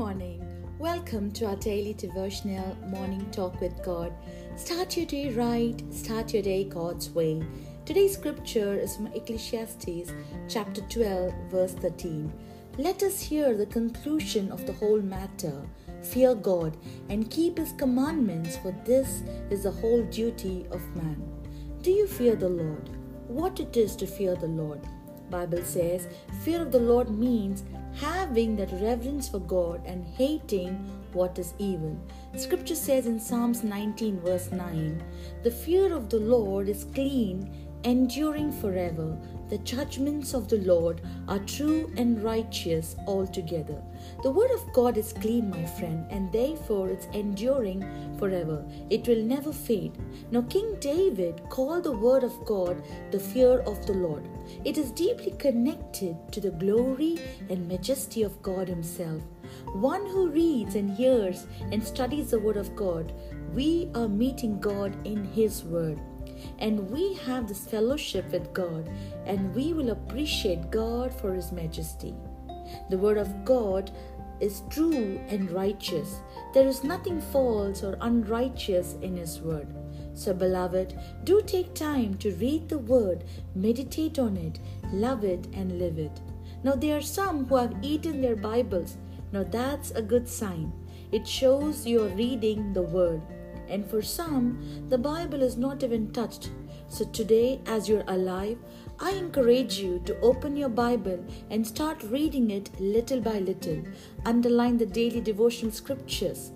morning. Welcome to our daily devotional morning talk with God. Start your day right, start your day God's way. Today's scripture is from Ecclesiastes chapter 12, verse 13. Let us hear the conclusion of the whole matter. Fear God and keep his commandments, for this is the whole duty of man. Do you fear the Lord? What it is to fear the Lord? Bible says fear of the Lord means having that reverence for God and hating what is evil. Scripture says in Psalms 19, verse 9, The fear of the Lord is clean, enduring forever. The judgments of the Lord are true and righteous altogether. The word of God is clean, my friend, and therefore it's enduring forever. It will never fade. Now, King David called the word of God the fear of the Lord. It is deeply connected to the glory and majesty of God Himself. One who reads and hears and studies the Word of God, we are meeting God in His Word and we have this fellowship with God, and we will appreciate God for His majesty. The Word of God is true and righteous. There is nothing false or unrighteous in His Word. So, beloved, do take time to read the Word, meditate on it, love it, and live it. Now, there are some who have eaten their Bibles. Now, that's a good sign. It shows you are reading the Word and for some, the Bible is not even touched. So today, as you're alive, I encourage you to open your Bible and start reading it little by little. Underline the daily devotional scriptures.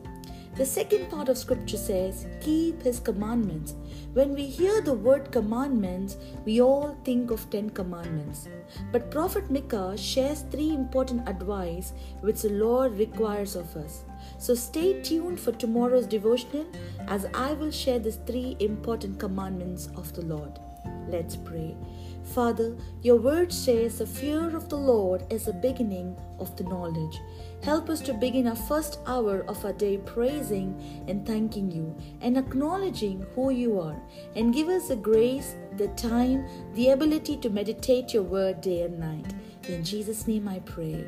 The second part of scripture says, Keep his commandments. When we hear the word commandments, we all think of Ten Commandments. But Prophet Micah shares three important advice which the Lord requires of us. So stay tuned for tomorrow's devotional as I will share these three important commandments of the Lord. Let's pray. Father, your word says the fear of the Lord is the beginning of the knowledge. Help us to begin our first hour of our day praising and thanking you and acknowledging who you are. And give us the grace, the time, the ability to meditate your word day and night. In Jesus' name I pray.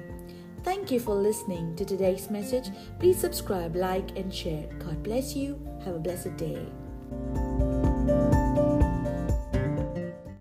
Thank you for listening to today's message. Please subscribe, like, and share. God bless you. Have a blessed day.